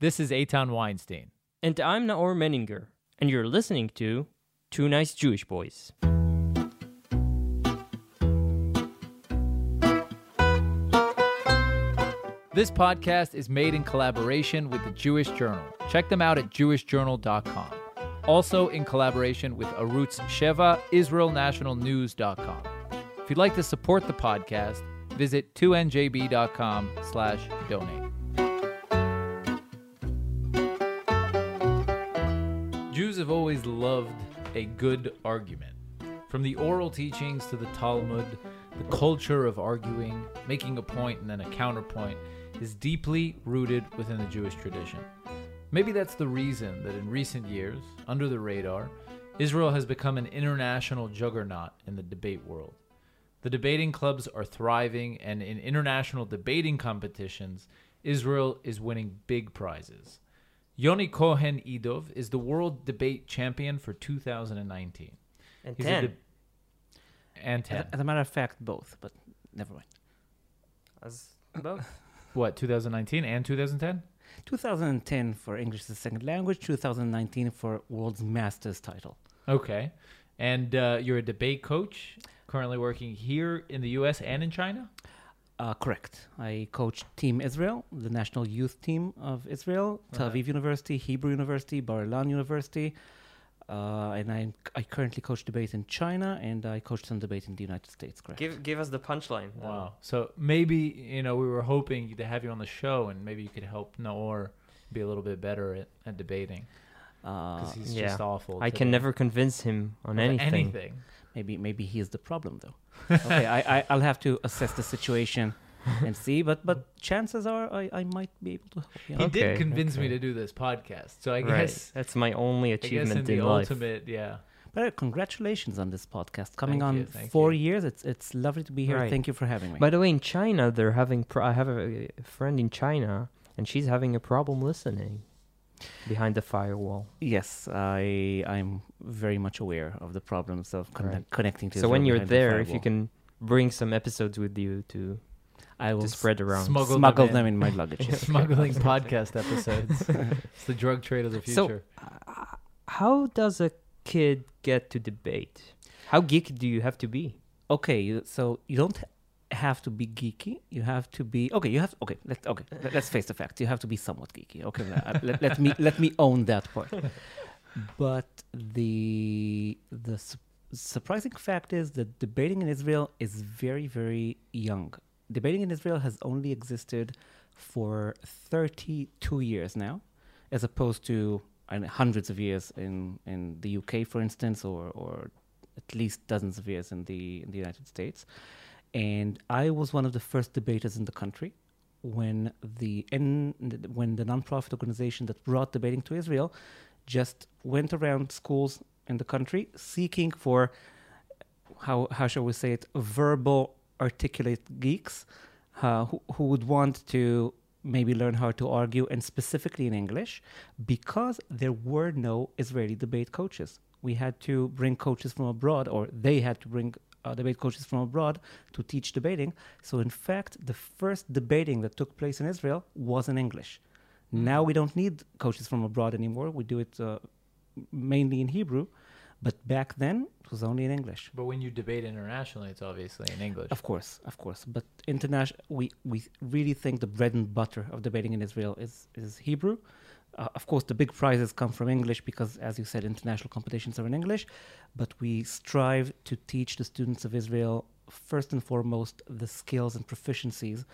This is Eitan Weinstein. And I'm Naor Meningher, and you're listening to Two Nice Jewish Boys. This podcast is made in collaboration with the Jewish Journal. Check them out at jewishjournal.com. Also in collaboration with Arutz Sheva, IsraelNationalNews.com. If you'd like to support the podcast, visit 2njb.com slash donate. Have always loved a good argument. From the oral teachings to the Talmud, the culture of arguing, making a point and then a counterpoint is deeply rooted within the Jewish tradition. Maybe that's the reason that in recent years, under the radar, Israel has become an international juggernaut in the debate world. The debating clubs are thriving, and in international debating competitions, Israel is winning big prizes. Yoni Cohen Idov is the world debate champion for 2019. And He's 10. de- and 10. As, as a matter of fact, both, but never mind. As both. What, 2019 and 2010? 2010 for English as a second language, 2019 for World's Masters title. Okay. And uh, you're a debate coach, currently working here in the US and in China? Uh, correct. I coach Team Israel, the national youth team of Israel, Tel Okay. Aviv University, Hebrew University, Bar Ilan University. Uh, and I, I currently coach debate in China and I coach some debate in the United States, correct? Give give us the punchline. Wow. So maybe, you know, we were hoping to have you on the show and maybe you could help Naor be a little bit better at, at debating Uh, because he's yeah. just awful. I today. can never convince him on anything. anything. maybe maybe he is the problem though. Okay, I, I I'll have to assess the situation and see, but but chances are I, I might be able to help you. He out. did Okay, convince me to do this podcast. So I Right. guess, That's my only I guess in achievement the in, life. ultimate, yeah. But uh, congratulations on this podcast coming Thank on you, four you. years. It's it's lovely to be here. Right. Thank you for having me. By the way, in China, they're having. Pro- I have a, a friend in China, and she's having a problem listening behind the firewall. yes, I I'm very much aware of the problems of conne- Right. connecting to. So Israel when you're behind the there, if you can bring some episodes with you to I will to spread around. Smuggle, smuggle them, them in. in my luggage. yes. Smuggling podcast episodes. it's the drug trade of the So- future. Uh, how does a kid get to debate? How geeky do you have to be? Okay, so you don't have to be geeky. You have to be okay. You have okay. Let okay. Let, us face the fact. You have to be somewhat geeky. Okay, uh, let, let me let me own that part. But the the su- surprising fact is that debating in Israel is very very young. Debating in Israel has only existed for 32 years now, as opposed to hundreds of years in, in the UK, for instance, or, or at least dozens of years in the, in the United States. And I was one of the first debaters in the country when the, when the nonprofit organization that brought debating to Israel just went around schools in the country seeking for, how, how shall we say it, verbal articulate geeks uh, who, who would want to maybe learn how to argue, and specifically in English, because there were no Israeli debate coaches. We had to bring coaches from abroad, or they had to bring uh, debate coaches from abroad to teach debating. So, in fact, the first debating that took place in Israel was in English. Now we don't need coaches from abroad anymore. We do it uh, mainly in Hebrew, but back then it was only in English. But when you debate internationally, it's obviously in English. Of course, of course. But international, we, we really think the bread and butter of debating in Israel is, is Hebrew. Uh, of course, the big prizes come from English because, as you said, international competitions are in English. But we strive to teach the students of Israel, first and foremost, the skills and proficiencies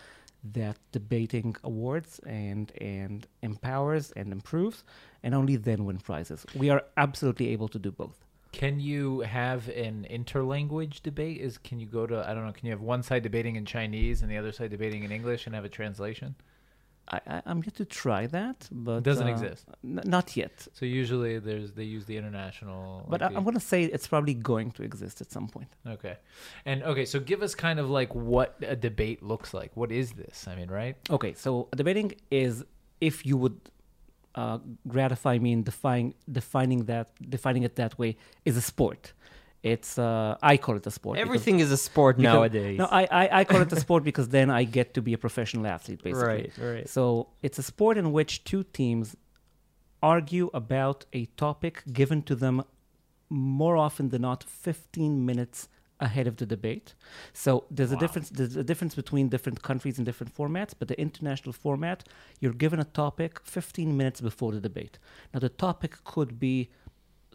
that debating awards and and empowers and improves, and only then win prizes. We are absolutely able to do both. Can you have an interlanguage debate? Is can you go to I don't know? Can you have one side debating in Chinese and the other side debating in English and have a translation? I, I, I'm yet to try that, but It doesn't uh, exist. N- not yet. So usually there's they use the international. But like I, the- I'm going to say it's probably going to exist at some point. okay, and okay. So give us kind of like what a debate looks like. What is this? I mean, right? Okay, so debating is if you would uh, gratify me in defining defining that defining it that way is a sport. It's uh, I call it a sport. Everything is a sport because- nowadays. No, I, I I call it a sport because then I get to be a professional athlete, basically. right, right. So it's a sport in which two teams argue about a topic given to them more often than not 15 minutes ahead of the debate. So there's a difference there's a difference between different countries and different formats, but the international format, you're given a topic 15 minutes before the debate. Now the topic could be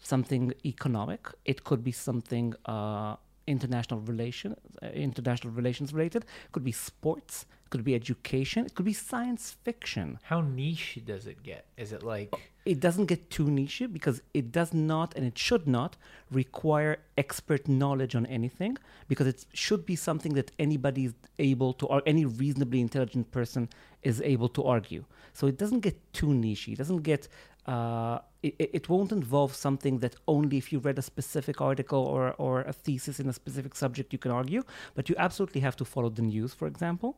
something economic, it could be something uh, international relation uh, international relations related, it could be sports, it could be education, it could be science fiction. How niche does it get? Is it like it doesn't get too niche because it does not and it should not require expert knowledge on anything because it should be something that anybody is able to or any reasonably intelligent person is able to argue. So it doesn't get too niche. It doesn't get uh, it, it won't involve something that only if you read a specific article or, or a thesis in a specific subject you can argue but you absolutely have to follow the news for example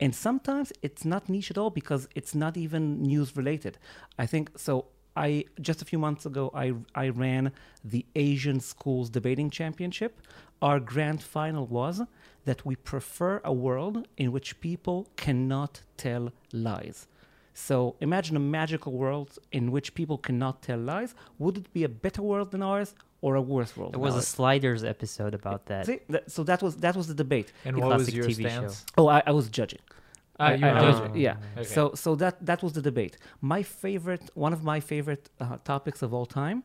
and sometimes it's not niche at all because it's not even news related. I think so. I just a few months ago I I ran the Asian Schools Debating Championship. Our grand final was that we prefer a world in which people cannot tell lies. So imagine a magical world in which people cannot tell lies. Would it be a better world than ours or a worse world? There than was a ours? Sliders episode about that. See, that- so that was that was the debate. and what was classic your TV show. Oh, I, I was judging. Ah, you I- were I was- judging. yeah. Okay. So so that that was the debate. My favorite, one of my favorite uh, topics of all time,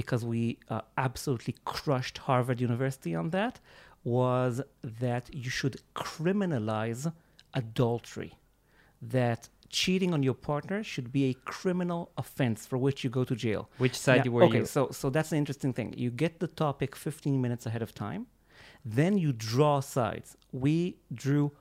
because we uh, absolutely crushed Harvard University on that, was that you should criminalize adultery. That cheating on your partner should be a criminal offense for which you go to jail. Which side Yeah, were okay, you? Okay, so so that's the interesting thing. You get the topic 15 minutes ahead of time, then you draw sides. We drew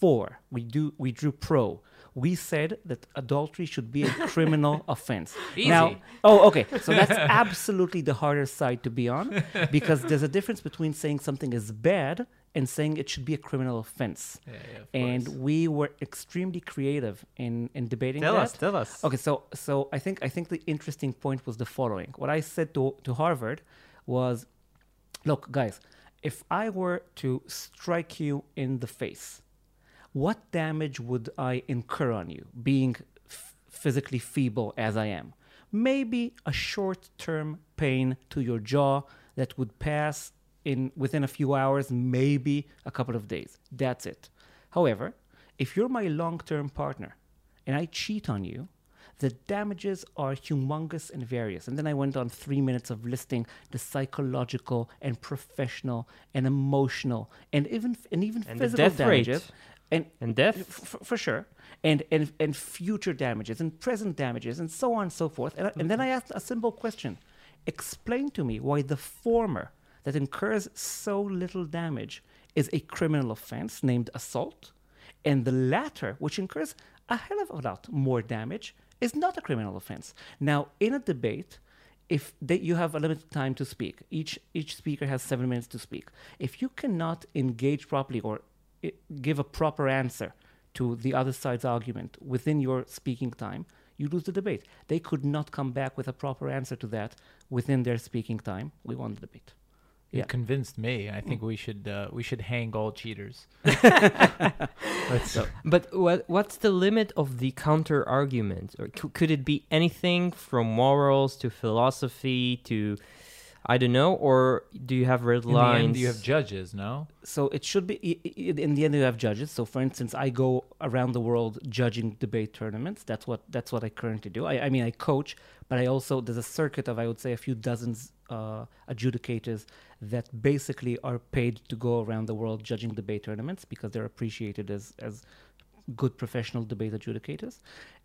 four. We do we drew pro. We said that adultery should be a criminal offense. Easy. Now, oh, okay. So that's absolutely the harder side to be on because there's a difference between saying something is bad and saying it should be a criminal offense. Yeah, yeah, of And course. we were extremely creative in in debating tell that. us, tell us. Okay, so so I think I think the interesting point was the following. What I said to to Harvard was, look, guys, if I were to strike you in the face, what damage would I incur on you, being f- physically feeble as I am? Maybe a short-term pain to your jaw that would pass in within a few hours, maybe a couple of days. That's it. However, if you're my long-term partner and I cheat on you, the damages are humongous and various. And then I went on three minutes of listing the psychological and professional and emotional and even and even And the physical death rate. damages. And And death? f- for sure, and, and and future damages and present damages and so on and so forth. And, and then I asked a simple question: Explain to me why the former that incurs so little damage is a criminal offense named assault, and the latter, which incurs a hell of a lot more damage, is not a criminal offense. Now, in a debate, if they, you have a limited time to speak, each each speaker has seven minutes to speak. If you cannot engage properly or eh, give a proper answer to the other side's argument within your speaking time, you lose the debate. They could not come back with a proper answer to that within their speaking time. We won the debate. You Yeah. convinced me. I think we should uh, we should hang all cheaters. Let's, But what what's the limit of the counter argument? Or c- could it be anything from morals to philosophy to I don't know, or do you have red in the lines? end, you have judges. No. So it should be i- i- in the end you have judges. So for instance, I go around the world judging debate tournaments. That's what that's what I currently do. I, I mean I coach, but I also there's a circuit of I would say a few dozens uh, adjudicators that basically are paid to go around the world judging debate tournaments because they're appreciated as as good professional debate adjudicators,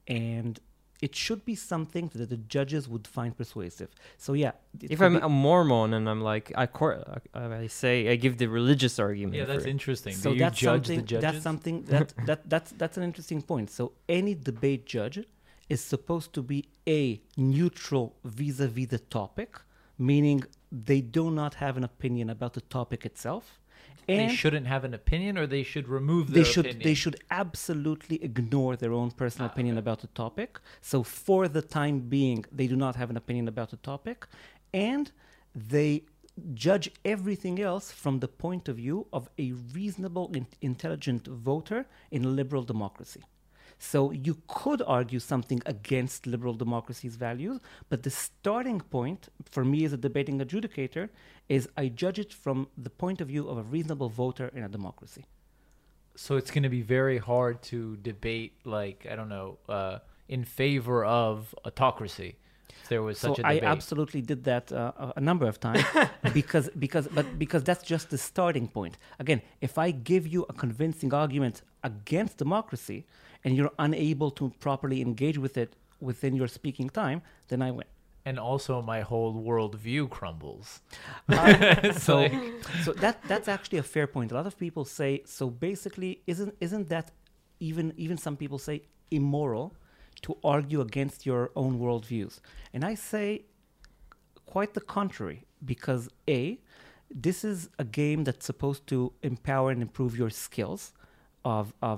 and it should be something that the judges would find persuasive. So yeah, if I'm be- a Mormon and I'm like I cor- I I say I give the religious argument. Yeah, that's it. interesting. So Do you that's judge something. the judges? That's something that, that that's that's an interesting point. So any debate judge is supposed to be a neutral vis-a-vis the topic, meaning they do not have an opinion about the topic itself, they shouldn't have an opinion, or they should remove their they should opinion. they should absolutely ignore their own personal Ah, opinion okay. about the topic. So for the time being, they do not have an opinion about the topic, and they judge everything else from the point of view of a reasonable, in- intelligent voter in a liberal democracy. So you could argue something against liberal democracy's values, but the starting point for me as a debating adjudicator is I judge it from the point of view of a reasonable voter in a democracy. So it's going to be very hard to debate, like I don't know, uh, in favor of autocracy. If there was such so a debate. I absolutely did that uh, a- a number of times because because but because that's just the starting point. Again, if I give you a convincing argument against democracy and you're unable to properly engage with it within your speaking time, then I win. and also my whole worldview crumbles. Uh, it's so like- so that that's actually a fair point. A lot of people say so basically isn't isn't that even even some people say immoral to argue against your own worldviews. And I say quite the contrary, because A, this is a game that's supposed to empower and improve your skills of of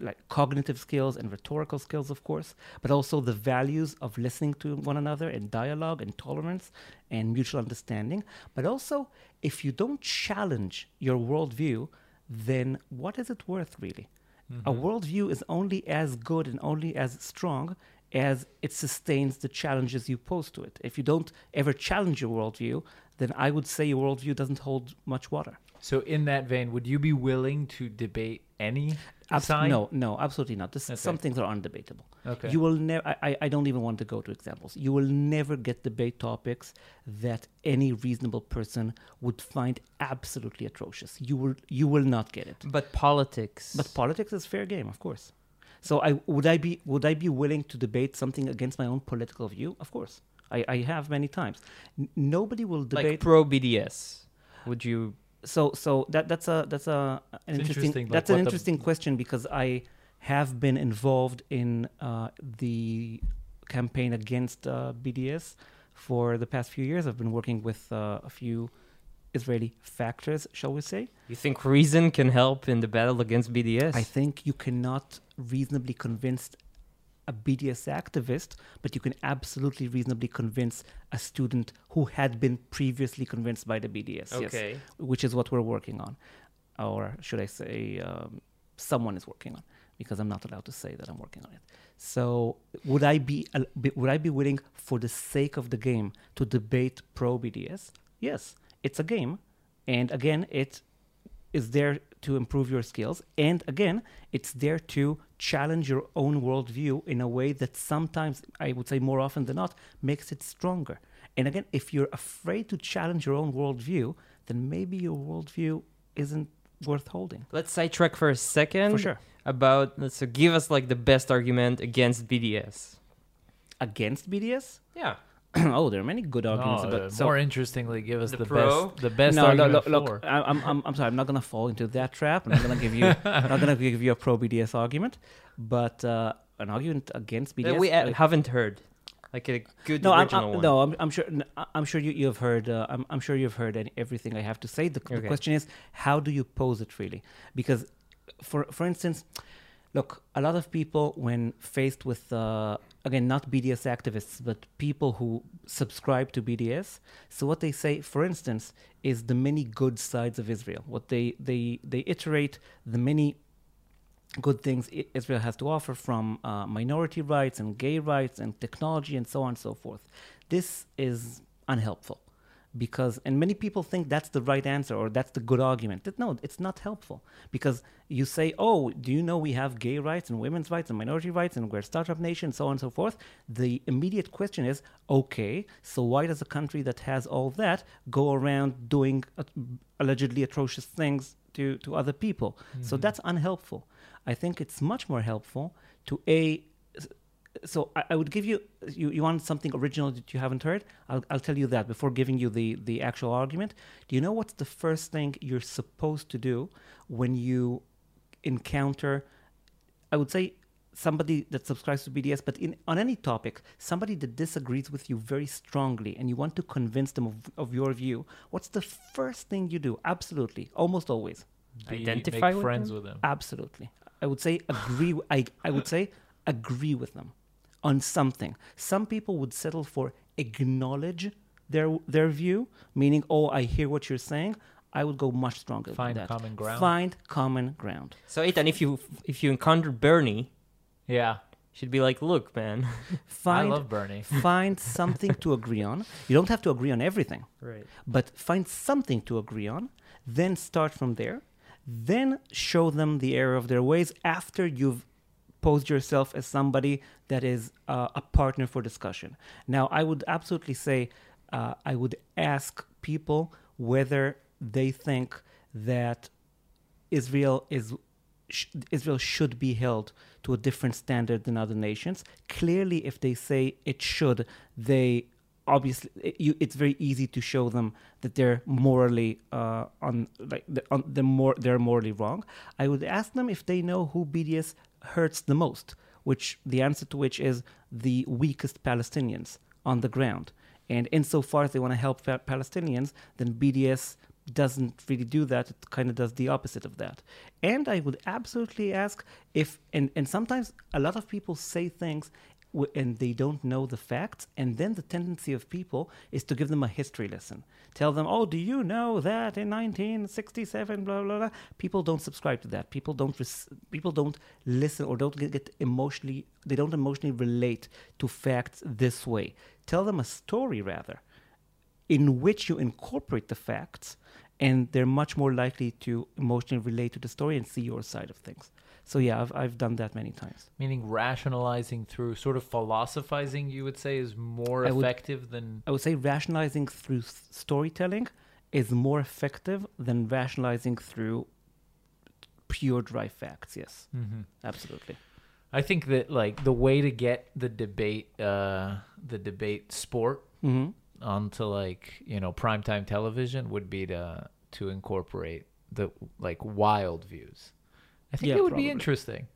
like cognitive skills and rhetorical skills, of course, but also the values of listening to one another and dialogue and tolerance and mutual understanding. But also, if you don't challenge your worldview, then what is it worth really? A mm-hmm. worldview is only as good and only as strong as it sustains the challenges you pose to it. If you don't ever challenge your worldview, then I would say your worldview doesn't hold much water. So in that vein, would you be willing to debate any Abs- side? no, no, absolutely not. This, Okay. Some things are undebatable. Okay. You will never. I, I- don't even want to go to examples. You will never get debate topics that any reasonable person would find absolutely atrocious. You will. You will not get it. But politics. But politics is fair game, of course. So I would I be would I be willing to debate something against my own political view? Of course, I, I have many times. N- nobody will like debate. pro BDS. Would you? So so that that's a that's a an It's interesting, interesting, like, that's an what the- interesting question because I have been involved in uh, the campaign against uh, BDS for the past few years. I've been working with uh, a few Israeli factors, shall we say? You think reason can help in the battle against BDS? I think you cannot reasonably convince a BDS activist, but you can absolutely reasonably convince a student who had been previously convinced by the BDS. Yes, okay. which is what we're working on, or should I say, um, someone is working on, because I'm not allowed to say that I'm working on it. So, would I be would I be willing, for the sake of the game, to debate pro BDS? Yes, it's a game, and again, it is there to improve your skills, and again, it's there to challenge your own worldview in a way that sometimes, I would say more often than not, makes it stronger. And again, if you're afraid to challenge your own worldview, then maybe your worldview isn't worth holding. Let's sidetrack for a second. For sure. About so give us like the best argument against BDS. Against BDS? Yeah. oh, there are many good arguments uh, about. So, more interestingly, give us The the, pro? best the best no, no, argument look, for. look I, I'm, I'm, I'm sorry. I'm not gonna fall into that trap. I'm not gonna give you, I'm not gonna give you a pro BDS argument, but uh, an argument against BDS. That we uh, like- haven't heard. Like a good no, I'm, I'm- one. no, I'm, I'm sure. n- I- I'm sure you, you have heard. Uh, I'm, I'm sure you've heard any, everything I have to say. The, the question is, how do you pose it really? Because, for for instance, look, a lot of people when faced with uh, again not BDS activists, but people who subscribe to BDS. So what they say, for instance, is the many good sides of Israel. What they they they iterate the many good things Israel has to offer from uh, minority rights and gay rights and technology and so on and so forth. This is unhelpful because, and many people think that's the right answer or that's the good argument. That- No, it's not helpful because you say, oh, do you know we have gay rights and women's rights and minority rights and we're a startup nation, so on and so forth. The immediate question is, okay, so why does a country that has all that go around doing uh, allegedly atrocious things to, to other people? So that's unhelpful. I think it's much more helpful to a. So I, I would give you, you you want something original that you haven't heard. I'll I'll tell you that before giving you the the actual argument. Do you know what's the first thing you're supposed to do when you encounter? I would say somebody that subscribes to BDS, but in on any topic, somebody that disagrees with you very strongly, and you want to convince them of, of your view. What's the first thing you do? Absolutely, almost always. Be- Identify make with friends them? with them. Absolutely. I would say agree. i, I would say agree with them on something. Some people would settle for acknowledge their their view, meaning, oh, I hear what you're saying, I would go much stronger. Find than that. common ground. Find common ground. So Ethan, if you if you encounter Bernie, Yeah. should be like, look, man. Find I love Bernie. find something to agree on. You don't have to agree on everything. Right. but find something to agree on, then start from there, then show them the error of their ways after you've posed yourself as somebody that is uh, a partner for discussion. Now, I would absolutely say uh, I would ask people whether they think that Israel is Israel should be held to a different standard than other nations. Clearly, if they say it should, they obviously it's very easy to show them that they're morally uh, on like the, on the more they're morally wrong. I would ask them if they know who BDS hurts the most, which the answer to which is the weakest Palestinians on the ground. And insofar as they want to help pa- Palestinians, then BDS doesn't really do that. It kind of does the opposite of that. And I would absolutely ask if, and, and sometimes a lot of people say things and they don't know the facts. And then the tendency of people is to give them a history lesson. Tell them, oh, do you know that in 1967, blah, blah, blah. People don't subscribe to that. People don't, res- people don't listen or don't get, get emotionally, they don't emotionally relate to facts this way. Tell them a story rather in which you incorporate the facts, and they're much more likely to emotionally relate to the story and see your side of things. So yeah, I've I've done that many times. Meaning rationalizing through sort of philosophizing, you would say, is more I would- effective than. I would say rationalizing through s- storytelling is more effective than rationalizing through pure dry facts. Yes, Mhm. absolutely. I think that like the way to get the debate, uh, the debate sport hmm onto like you know primetime television would be to to incorporate the like wild views. I think Yeah, it would probably. be interesting,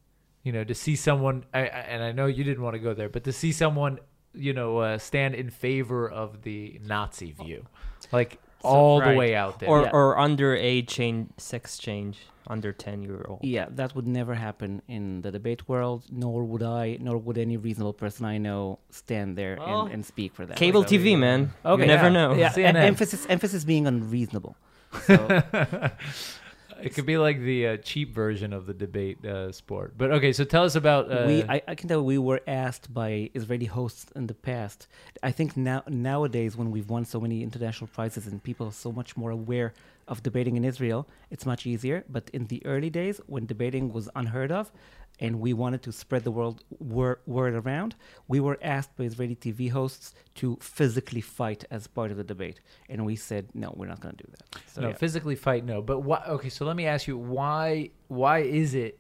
you know, to see someone. I, I, and I know you didn't want to go there, but to see someone, you know, uh, stand in favor of the Nazi view, like all the way out there. Or Yeah. or underage change, sex change, under ten year old. Yeah, that would never happen in the debate world. Nor would I, nor would any reasonable person I know stand there Well, and, and speak for that. Cable Like TV, we- man. Okay. You never Yeah. know. yeah, CNN. emphasis emphasis being unreasonable. So, It could be like the uh, cheap version of the debate uh, sport. But okay, so tell us about. Uh, we I, I can tell we were asked by Israeli hosts in the past. I think now nowadays when we've won so many international prizes and people are so much more aware of debating in Israel, it's much easier. But in the early days when debating was unheard of, and we wanted to spread the world wor- word around, we were asked by Israeli TV hosts to physically fight as part of the debate, and we said no, we're not going to do that. So no, yeah. physically fight, no. But why? Okay, so let me ask you why? Why is it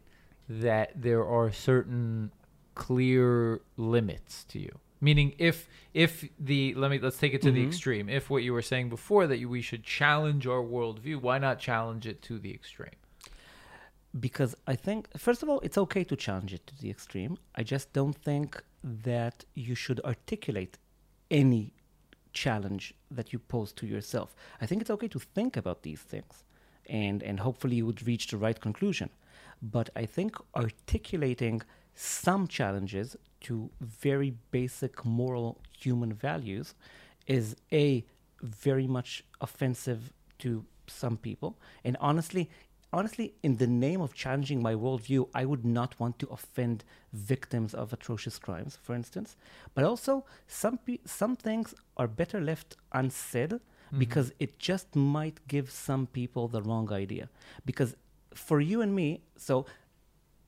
that there are certain clear limits to you? Meaning, if if the let me let's take it to the Mhm. extreme. If what you were saying before that you, we should challenge our worldview, why not challenge it to the extreme? because I think, first of all, it's okay to challenge it to the extreme. I just don't think that you should articulate any challenge that you pose to yourself. I think it's okay to think about these things and, and hopefully you would reach the right conclusion. But I think articulating some challenges to very basic moral human values is a very much offensive to some people. And honestly, honestly, in the name of challenging my worldview, I would not want to offend victims of atrocious crimes, for instance. But also, some pe- some things are better left unsaid mm-hmm. because it just might give some people the wrong idea. Because for you and me, so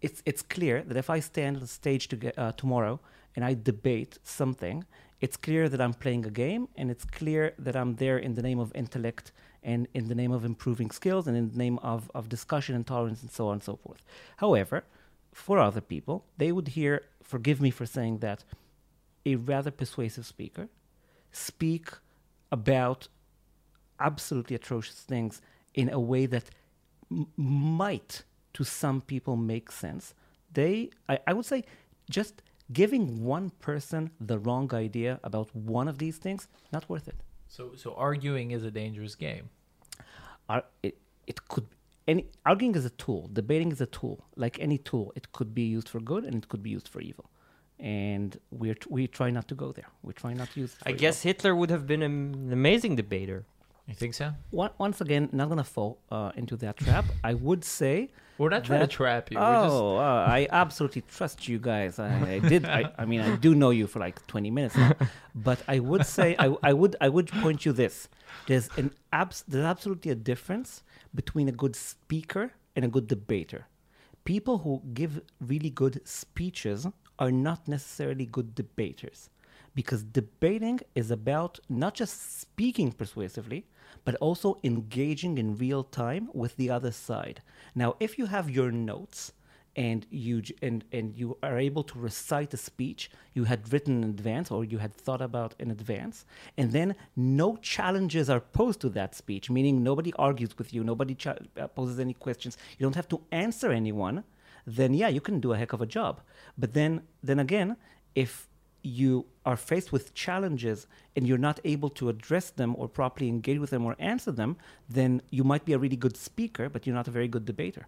it's it's clear that if I stand on the stage to get, uh, tomorrow and I debate something, it's clear that I'm playing a game, and it's clear that I'm there in the name of intellect and in the name of improving skills and in the name of, of discussion and tolerance and so on and so forth. However, for other people, they would hear, forgive me for saying that, a rather persuasive speaker speak about absolutely atrocious things in a way that m- might to some people make sense they I, I would say just giving one person the wrong idea about one of these things not worth it So so arguing is a dangerous game. Ar- it, it could any arguing is a tool debating is a tool like any tool it could be used for good and it could be used for evil and we're we try not to go there. We try not to use. I free guess Hitler would have been an amazing debater. You think so? Once again, not gonna fall uh, into that trap. I would say. We're not trying That- to trap you. Oh, uh, I absolutely trust you guys. I, I did. I, I mean, I do know you for like 20 minutes, now. but I would say I, I would I would point you this. There's an abs- there's absolutely a difference between a good speaker and a good debater. People who give really good speeches are not necessarily good debaters because debating is about not just speaking persuasively, but also engaging in real time with the other side. Now, if you have your notes and you and and you are able to recite a speech you had written in advance or you had thought about in advance, and then no challenges are posed to that speech, meaning nobody argues with you, nobody uh, poses any questions, you don't have to answer anyone, then yeah, you can do a heck of a job. But then then again, if you are faced with challenges and you're not able to address them or properly engage with them or answer them, then you might be a really good speaker, but you're not a very good debater.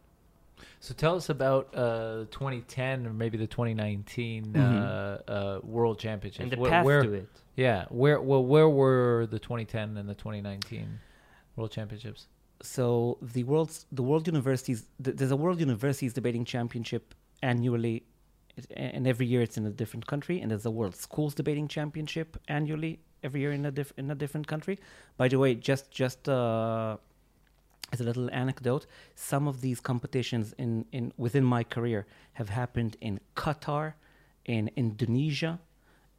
So tell us about uh, 2010 or maybe the 2019 Mhm. uh, uh, World Championships. And the Where- path where, to it. Yeah, where well where were the 2010 and the 2019 World Championships? So the world's the world universities th- there's a world universities debating championship annually, it- and every year it's in a different country. And there's a world schools debating championship annually every year in a diff- in a different country. By the way, just just uh, as a little anecdote, some of these competitions in, in within my career have happened in Qatar, in Indonesia.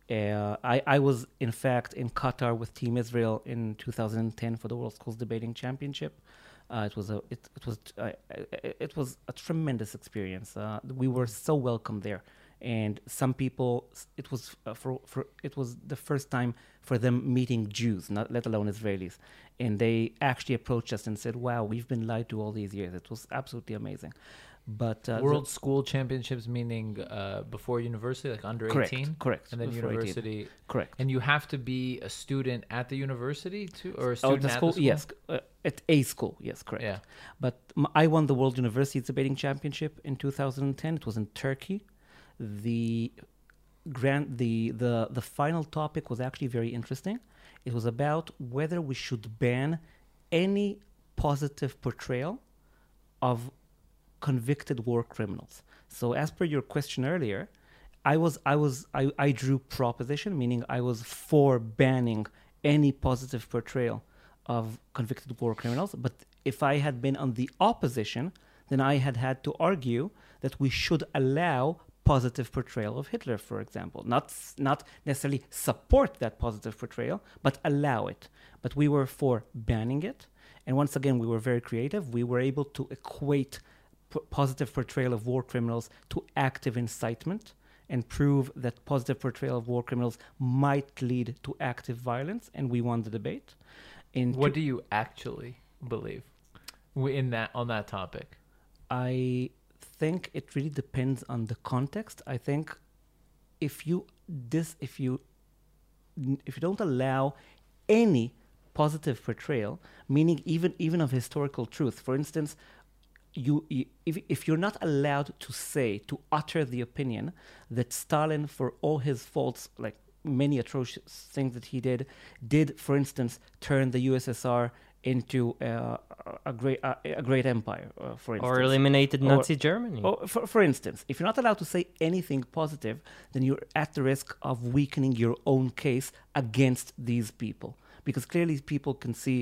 Uh, I, I was in fact in Qatar with Team Israel in 2010 for the World Schools Debating Championship. Uh, it was a it, it was uh, it, it was a tremendous experience. Uh, we were so welcome there, and some people it was uh, for for it was the first time for them meeting Jews, not let alone Israelis, and they actually approached us and said, "Wow, we've been lied to all these years." It was absolutely amazing. But uh, the- World School Championships meaning uh, before university, like under correct, 18, correct, and then before 18. university. correct. And you have to be a student at the university to, or a Oh, student the at school, the school. yes, uh, at a school, yes, correct. Yeah. But m- I won the World University Debating Championship in 2010. It was in Turkey. The grand, the the the final topic was actually very interesting. It was about whether we should ban any positive portrayal of convicted war criminals. So, as per your question earlier, I was I was I, I drew proposition, meaning I was for banning any positive portrayal of convicted war criminals. But if I had been on the opposition, then I had had to argue that we should allow positive portrayal of Hitler, for example. Not not necessarily support that positive portrayal, but allow it. But we were for banning it. And once again, we were very creative. We were able to equate p- positive portrayal of war criminals to active incitement and prove that positive portrayal of war criminals might lead to active violence. And we won the debate. In What do you actually believe in that on that topic? I think it really depends on the context. I think if you this if you if you don't allow any positive portrayal, meaning even even of historical truth, for instance, you, you if if you're not allowed to say to utter the opinion that Stalin, for all his faults, like many atrocious things that he did, did for instance turn the USSR into uh, a great uh, a great empire, uh, for instance. Or eliminated Or- Nazi Germany. Oh, for, for instance, if you're not allowed to say anything positive, then you're at the risk of weakening your own case against these people. Because clearly, people can see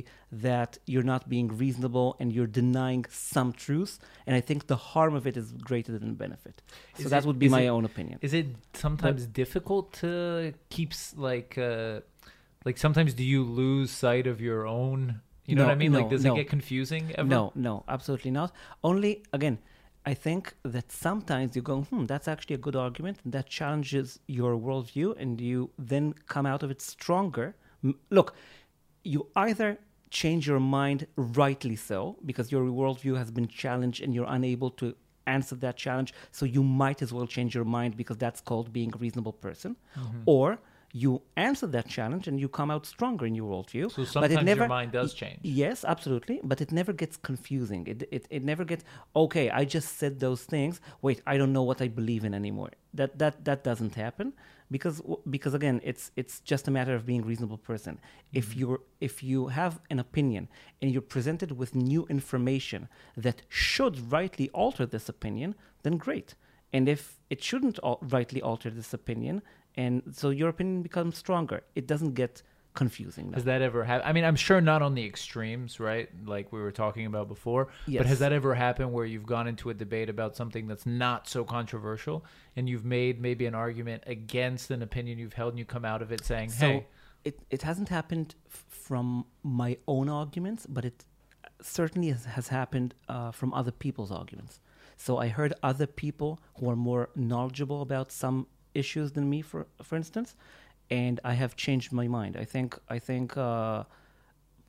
that you're not being reasonable and you're denying some truths. And I think the harm of it is greater than the benefit. So Is that would be my it- own opinion. Is it sometimes difficult to keep like uh like sometimes do you lose sight of your own you know No, what I mean? no, like does no. it get confusing ever? No, no, absolutely not. Only, again, I think that sometimes you go, hmm, that's actually a good argument. That challenges your worldview, and you then come out of it stronger. Look, you either change your mind rightly so, because your worldview has been challenged and you're unable to answer that challenge. So you might as well change your mind because that's called being a reasonable person. Mm-hmm. Or you answer that challenge and you come out stronger in your worldview. So but sometimes it never, your mind does change. Yes, absolutely, but it never gets confusing. It, it it never gets okay. I just said those things. Wait, I don't know what I believe in anymore. That that that doesn't happen because because again, it's it's just a matter of being a reasonable person. If mm-hmm. you're if you have an opinion and you're presented with new information that should rightly alter this opinion, then great. And if it shouldn't rightly alter this opinion, and so your opinion becomes stronger, it doesn't get confusing. Has that ever happened? I mean, I'm sure not on the extremes, right? Like we were talking about before. Yes. But has that ever happened where you've gone into a debate about something that's not so controversial and you've made maybe an argument against an opinion you've held and you come out of it saying, So hey, it, it hasn't happened f- from my own arguments, but it certainly has, has happened uh, from other people's arguments. So I heard other people who are more knowledgeable about some issues than me, for for instance, and I have changed my mind. I think I think uh,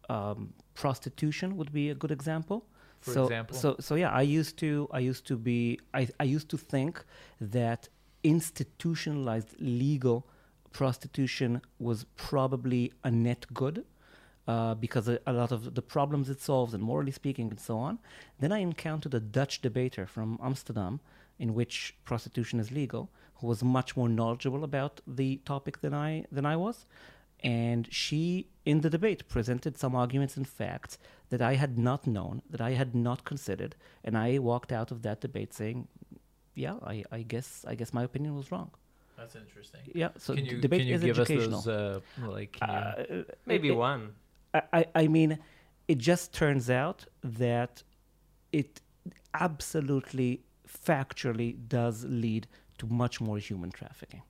um, prostitution would be a good example. For so, example? so so yeah, I used to I used to be I, I used to think that institutionalized legal prostitution was probably a net good uh, because a, a lot of the problems it solves and morally speaking and so on. Then I encountered a Dutch debater from Amsterdam in which prostitution is legal, who was much more knowledgeable about the topic than I than I was. And she, in the debate, presented some arguments and facts that I had not known, that I had not considered, and I walked out of that debate saying, "Yeah, I, I guess I guess my opinion was wrong." that's interesting. Yeah, so can you, debate can you is give us educational. those, uh, like, can you, Uh, Maybe it- one. I, I, I mean, it just turns out that it absolutely, factually does lead to much more human trafficking,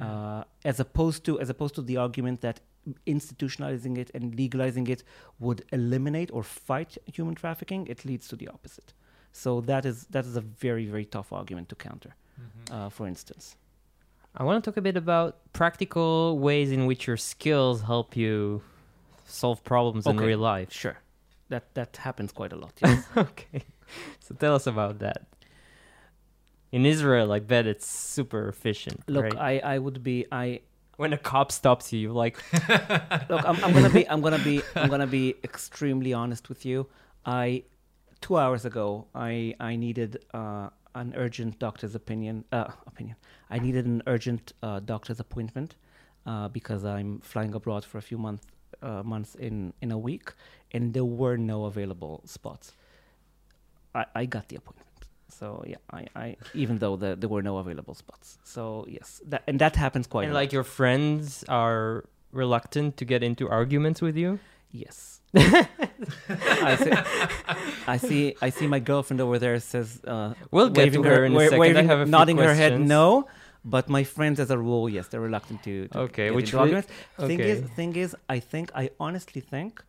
uh, as opposed to as opposed to the argument that institutionalizing it and legalizing it would eliminate or fight human trafficking. It leads to the opposite. So that is that is a very very tough argument to counter. Uh, for instance, I want to talk a bit about practical ways in which your skills help you solve problems in real life. sure, that that happens quite a lot. Yes. okay. So tell us about that. In Israel, I bet it's super efficient. Look, right? I, I would be I when a cop stops you, you're like, Look, I'm, I'm gonna be, I'm gonna be, I'm gonna be extremely honest with you. I, two hours ago, I, I needed uh, an urgent doctor's opinion. Uh, opinion. I needed an urgent uh, doctor's appointment uh, because I'm flying abroad for a few months, uh, months in in a week, and there were no available spots. I, I got the appointment. So yeah, I, I even though the, there were no available spots. So yes, that and that happens quite and a like your friends are reluctant to get into arguments with you. Yes. I see. I see. I see. My girlfriend over there says. Uh, We'll get waving to her in a wa- second. I have a nodding her head no. But my friends, as a rule, yes, they're reluctant to. to Okay, get which into re- arguments. Thing is, okay. thing is, I think I honestly think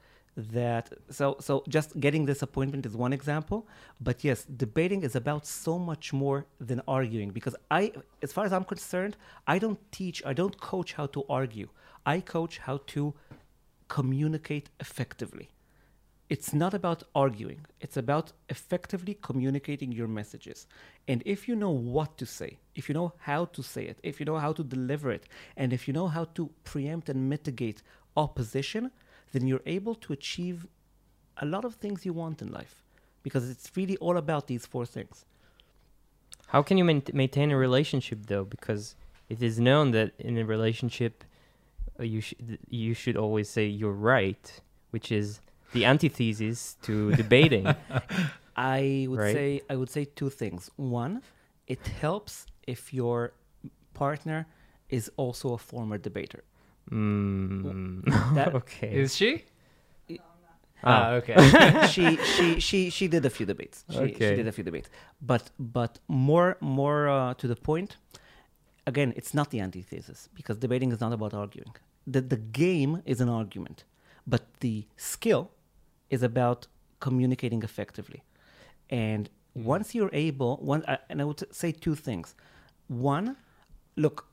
that so so just getting this appointment is one example but yes debating is about so much more than arguing because i as far as i'm concerned i don't teach i don't coach how to argue. I coach how to communicate effectively. It's not about arguing. It's about effectively communicating your messages. And if you know what to say if you know how to say it if you know how to deliver it and if you know how to preempt and mitigate opposition then you're able to achieve a lot of things you want in life because it's really all about these four things How can you main- maintain a relationship though? Because it is known that in a relationship, uh, you should you should always say you're right, which is the antithesis to debating. I would Right. say I would say two things. One, it helps if your partner is also a former debater. Mm. That- okay. Is she? Ah. Ah, okay. she she she she did a few debates. She, she did a few debates, but but more more uh, to the point. Again, it's not the antithesis because debating is not about arguing. The the game is an argument, but the skill is about communicating effectively. And once you're able, one uh, and I would say two things. One, look.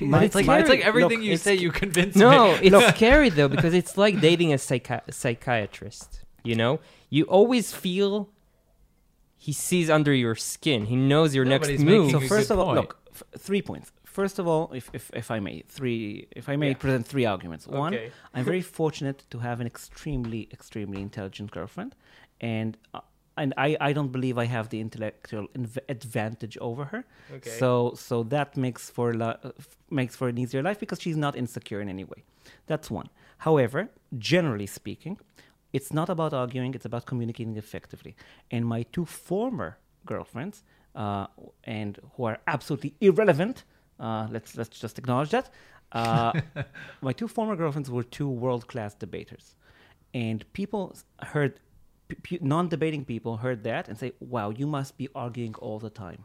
But it's it's like, scary. it's like everything Look, you say, you convince No, me. No, it's scary though because it's like dating a psychi- psychiatrist. You know, you always feel he sees under your skin. He knows your No, next move. So first of all, point. look, f- three points. first of all, if, if, if I may, three, if I may Yeah. present three arguments. One, I'm very fortunate to have an extremely, extremely intelligent girlfriend, and uh, and I, I don't believe I have the intellectual inv- advantage over her. Okay. So so that makes for a lo- uh, makes for an easier life because she's not insecure in any way. That's one. However, generally speaking, it's not about arguing; it's about communicating effectively. And my two former girlfriends, uh, and who are absolutely irrelevant, uh, let's let's just acknowledge that. Uh, my two former girlfriends were two world class debaters, and people heard. P- Non-debating people heard that and say, "Wow, you must be arguing all the time."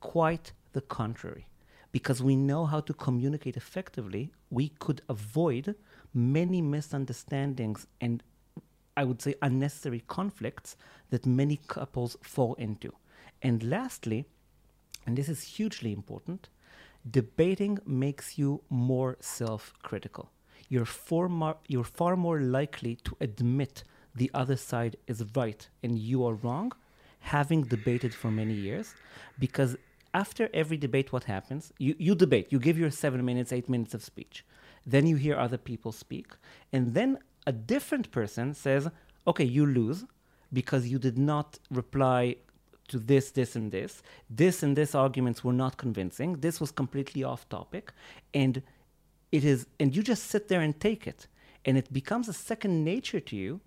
Quite the contrary. Because we know how to communicate effectively, we could avoid many misunderstandings and I would say unnecessary conflicts that many couples fall into. And lastly, and this is hugely important, debating makes you more self critical. You're, you're far more likely to admit the other side is right and you are wrong, having debated for many years, because after every debate, what happens? You, you debate, you give your seven minutes, eight minutes of speech. Then you hear other people speak. And then a different person says, okay, you lose because you did not reply to this, this, and this. This and this arguments were not convincing. This was completely off topic. And it is, and you just sit there and take it. And it becomes a second nature to you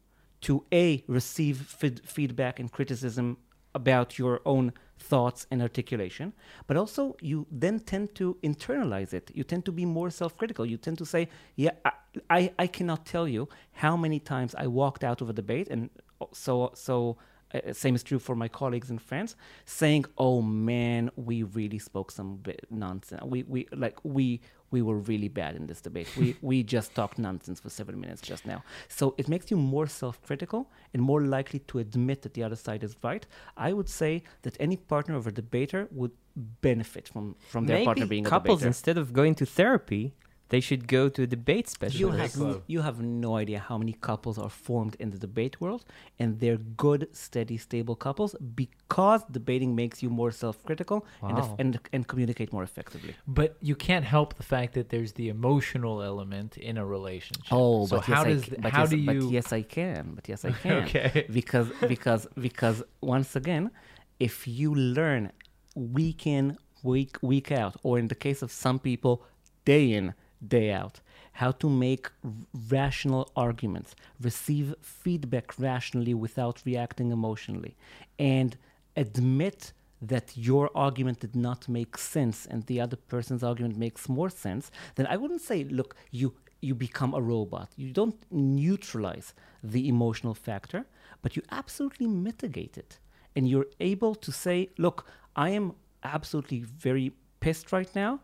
to A, receive feed, feedback and criticism about your own thoughts and articulation, but also you then tend to internalize it. You tend to be more self critical. You tend to say, Yeah, I, I, I cannot tell you how many times I walked out of a debate, and so, so uh, same is true for my colleagues and friends, saying, "Oh man, we really spoke some nonsense. We, we like we we were really bad in this debate. We we just talked nonsense for seven minutes just now." So it makes you more self-critical and more likely to admit that the other side is right. I would say that any partner of a debater would benefit from from their Maybe partner being a couples debater. instead of going to therapy, they should go to a debate specialist. You have, club. you have no idea how many couples are formed in the debate world, and they're good, steady, stable couples because debating makes you more self-critical and, Wow. and and communicate more effectively. But you can't help the fact that there's the emotional element in a relationship. Oh, so but how yes, I does ca- th- but how yes, do you? But yes, I can. But yes, I can. Okay. Because because because once again, if you learn week in week week out, or in the case of some people, day in day out, how to make rational arguments, receive feedback rationally without reacting emotionally, and admit that your argument did not make sense and the other person's argument makes more sense, then I wouldn't say, look, you you become a robot. You don't neutralize the emotional factor, but you absolutely mitigate it. And you're able to say, look, I am absolutely very pissed right now,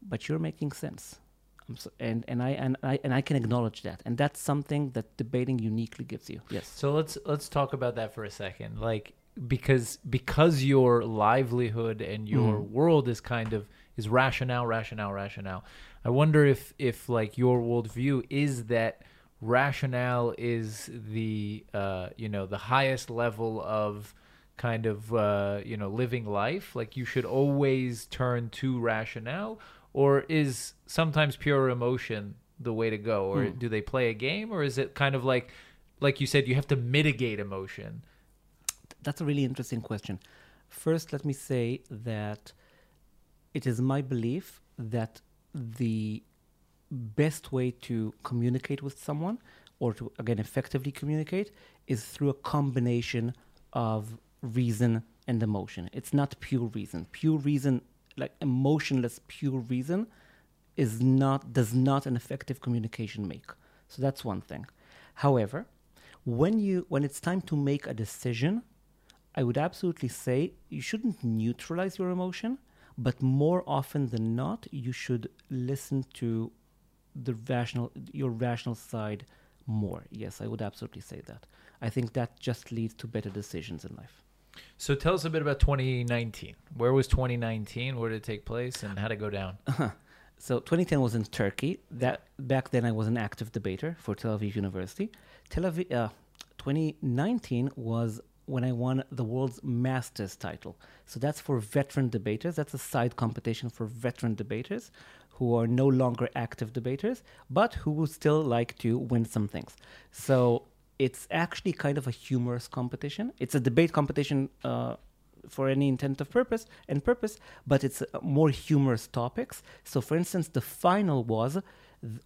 but you're making sense. I'm so, and, and, I, and, I, and I can acknowledge that. And that's something that debating uniquely gives you. Yes. So let's let's talk about that for a second. Like because because your livelihood and your Mm. world is kind of is rationale, rationale, rationale. I wonder if if like your worldview is that rationale is the uh, you know the highest level of kind of uh, you know living life. Like you should always turn to rationale, or is sometimes pure emotion the way to go, or Hmm. do they play a game, or is it kind of like like you said you have to mitigate emotion? That's a really interesting question. First, let me say that it is my belief that the best way to communicate with someone or to again effectively communicate is through a combination of reason and emotion. It's not pure reason. Pure reason like emotionless pure reason is not does not an effective communication make. So that's one thing. However, when you when it's time to make a decision, I would absolutely say you shouldn't neutralize your emotion, but more often than not, you should listen to the rational your rational side more. Yes, I would absolutely say that. I think that just leads to better decisions in life. So tell us a bit about 2019. Where was 2019? Where did it take place, and how did it go down? So 2010 was in Turkey. That back then I was an active debater for Tel Aviv University. Tel Aviv, uh, 2019 was when I won the world's masters title. So that's for veteran debaters. That's a side competition for veteran debaters who are no longer active debaters, but who would still like to win some things. So it's actually kind of a humorous competition. It's a debate competition uh, for any intent of purpose and purpose, but it's uh, more humorous topics. So, for instance, the final was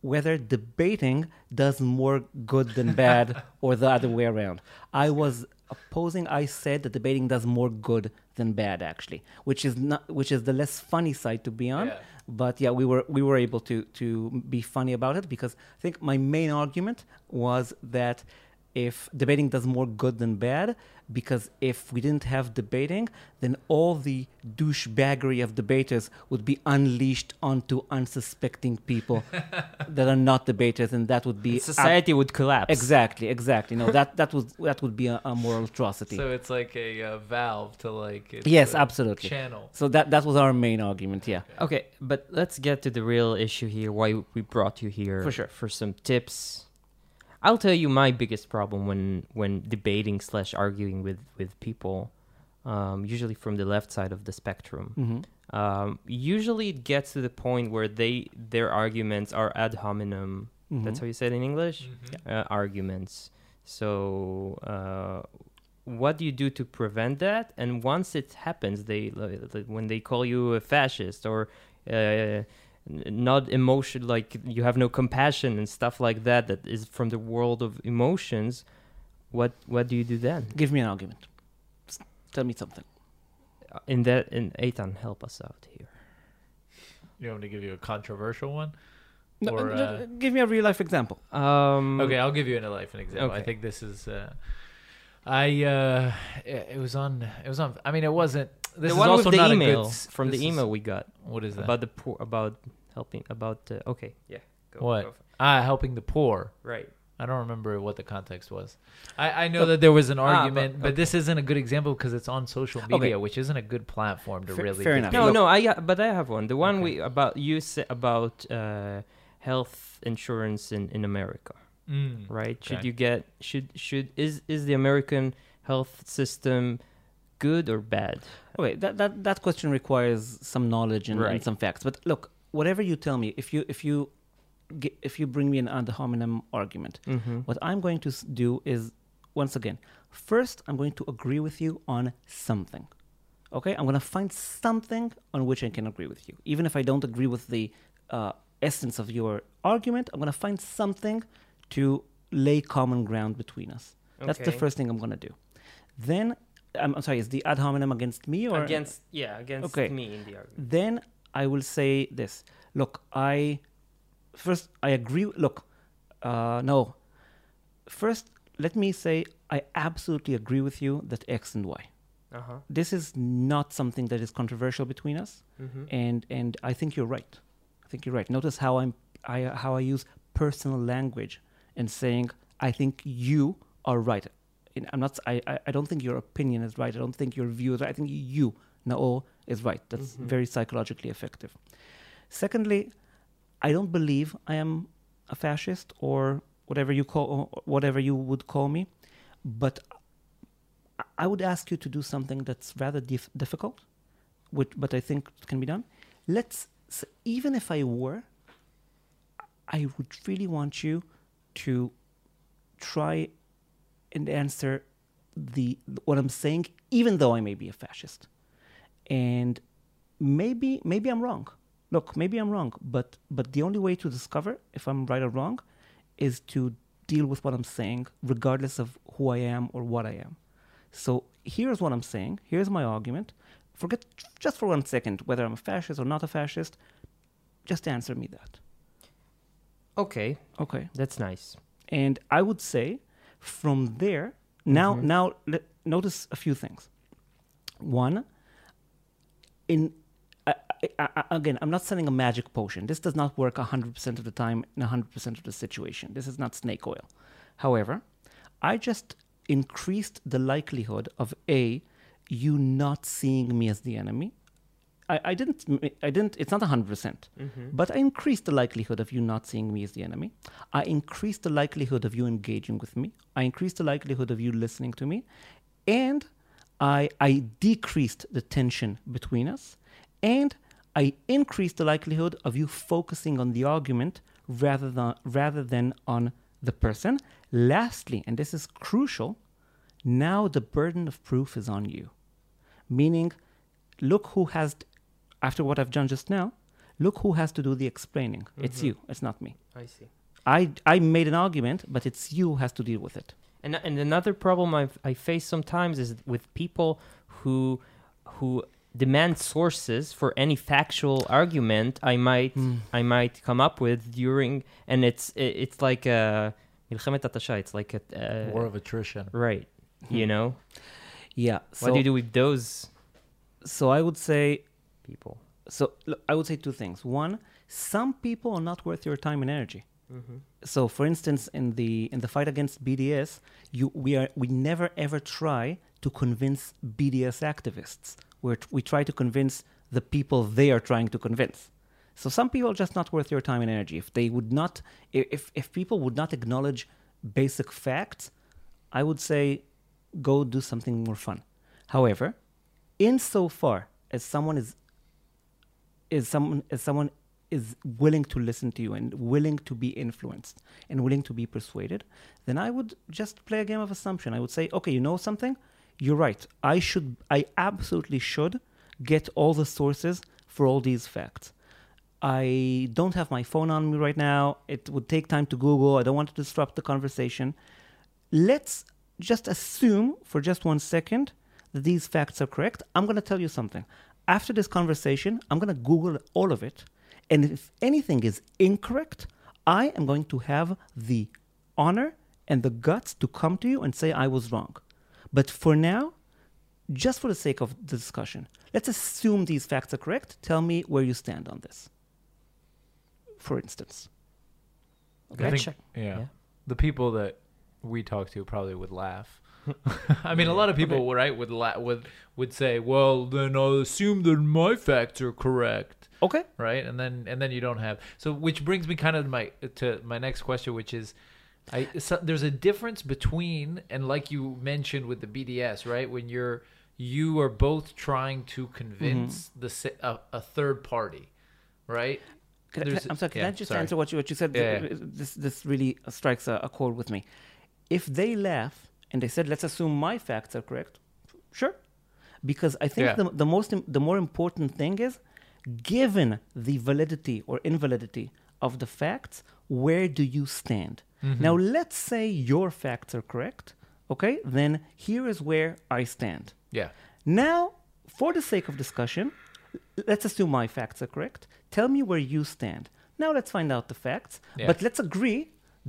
whether debating does more good than bad or the other way around. I was opposing. I said that debating does more good than bad, actually, which is not which is the less funny side to be on. Yeah. But yeah, we were we were able to to be funny about it because I think my main argument was that if debating does more good than bad, because if we didn't have debating, then all the douchebaggery of debaters would be unleashed onto unsuspecting people that are not debaters, and that would be Society would collapse. exactly, exactly. No, that that would that would be a, a moral atrocity. So it's like a uh, valve to like its, yes, absolutely. channel. So that that was our main argument. Yeah. Okay, but let's get to the real issue here. Why we brought you here? For sure. For some tips. I'll tell you my biggest problem when when debating slash arguing with with people, um, usually from the left side of the spectrum. hmm Um, usually it gets to the point where they their arguments are ad hominem. That's how you say it in English. Mhm. Uh, arguments. So, uh, what do you do to prevent that? And once it happens, they like, like, when they call you a fascist or uh, n- not emotion, like you have no compassion and stuff like that, that is from the world of emotions. What what do you do then? Give me an argument. S- Tell me something. Uh, In that, in Eitan, help us out here. You want me to give you a controversial one? No, Or, uh, uh, give me a real life example. Um, Okay, I'll give you an life an example. I think this is. Uh, I uh, it, it was on. It was on. I mean, it wasn't. This the is one also with the not email good. s- from the this is- email we got What is that? about the poor, about helping, about uh, okay, yeah. Go, What? go ah, helping the poor. Right. I don't remember what the context was. I, I know that there was an Ah, but- argument, but, okay. this isn't a good example because it's on social media, which isn't a good platform to Fair- really. fair enough. No, no, I uh, but I have one. The one Okay. we about you said about uh, health insurance in in America, Mm. right? Should you get should should is is the American health system good or bad? Okay, that, that, that question requires some knowledge and, and some facts. But look, whatever you tell me, if you if you if you bring me an ad hominem argument, Mm-hmm. what I'm going to do is once again, first I'm going to agree with you on something. Okay, I'm going to find something on which I can agree with you, even if I don't agree with the uh, essence of your argument. I'm going to find something to lay common ground between us. That's the first thing I'm going to do. Then I'm, I'm sorry, is the ad hominem against me or against yeah against Okay. me in the argument. then I will say this. Look, I first I agree. Look, uh, no. First, let me say I absolutely agree with you that X and Y. Uh huh. This is not something that is controversial between us, Mm-hmm. and and I think you're right. I think you're right. Notice how I'm I how I use personal language and saying I think you are right. I'm not. I, I I don't think your opinion is right. I don't think your view is right. I think you Nao is right. That's Mhm. very psychologically effective. Secondly, I don't believe I am a fascist or whatever you call whatever you would call me, but I- would ask you to do something that's rather dif- difficult, which, but I think can be done. Let's s- even if I were, I would really want you to try and answer the what I'm saying, even though I may be a fascist, and maybe maybe I'm wrong. Look, maybe I'm wrong, but but the only way to discover if I'm right or wrong is to deal with what I'm saying, regardless of who I am or what I am. So here's what I'm saying. Here's my argument. Forget just for one second whether I'm a fascist or not a fascist. Just answer me that. Okay, Okay. that's nice. And I would say from there, now, Mhm. now let, notice a few things. One, in I, I, I, again, I'm not selling a magic potion. This does not work 100% of the time in 100% of the situation. This is not snake oil. However, I just increased the likelihood of A, you not seeing me as the enemy. I, I didn't, I didn't, it's not 100%. Mm-hmm. But I increased the likelihood of you not seeing me as the enemy. I increased the likelihood of you engaging with me. I increased the likelihood of you listening to me. and I, I decreased the tension between us, and I increased the likelihood of you focusing on the argument rather than, rather than on the person. Lastly, and this is crucial, now the burden of proof is on you. Meaning, look who has, after what I've done just now, look who has to do the explaining. Mm-hmm. It's you, it's not me. I see. I, I made an argument, but it's you who has to deal with it. And, and another problem I've, I face sometimes is with people who who demand sources for any factual argument I might mm. I might come up with during and it's it's like a it's like a uh, war of attrition right you hmm. know yeah so, what do you do with those so I would say people so look, I would say two things. One, some people are not worth your time and energy. Mm-hmm. So, for instance, in the in the fight against BDS, you we are we never ever try to convince BDS activists. We we try to convince the people they are trying to convince. So some people are just not worth your time and energy. If they would not, if if people would not acknowledge basic facts, I would say go do something more fun. However, insofar as someone is is someone as someone is willing to listen to you and willing to be influenced and willing to be persuaded, then I would just play a game of assumption. I would say, okay, you know something? You're right. I should I absolutely should get all the sources for all these facts. I don't have my phone on me right now. It would take time to Google. I don't want to disrupt the conversation. Let's just assume for just one second that these facts are correct. I'm going to tell you something. After this conversation, I'm going to Google all of it. And if anything is incorrect, I am going to have the honor and the guts to come to you and say I was wrong. But for now, just for the sake of the discussion, let's assume these facts are correct. Tell me where you stand on this. For instance. I Okay. think- Check. yeah. Yeah. The people that we talk to probably would laugh. I mean, a lot of people, right, would la- would would say, "Well, then I'll assume that my facts are correct." Okay. right and then and then you don't have so which brings me kind of to my to my next question which is i so there's a difference between and like you mentioned with the bds right when you're you are both trying to convince mm-hmm. the a, a third party right Can I, I'm sorry. Can yeah, I just sorry. answer what you what you said? Yeah, yeah. This this really strikes a, a chord with me. If they laugh and they said, "Let's assume my facts are correct," sure, because I think Yeah. the the most the more important thing is, given the validity or invalidity of the facts, where do you stand? Mm-hmm. Now, let's say your facts are correct. Okay, then here is where I stand. yeah Now, for the sake of discussion, let's assume my facts are correct. Tell me where you stand. Now let's find out the facts. Yeah. But let's agree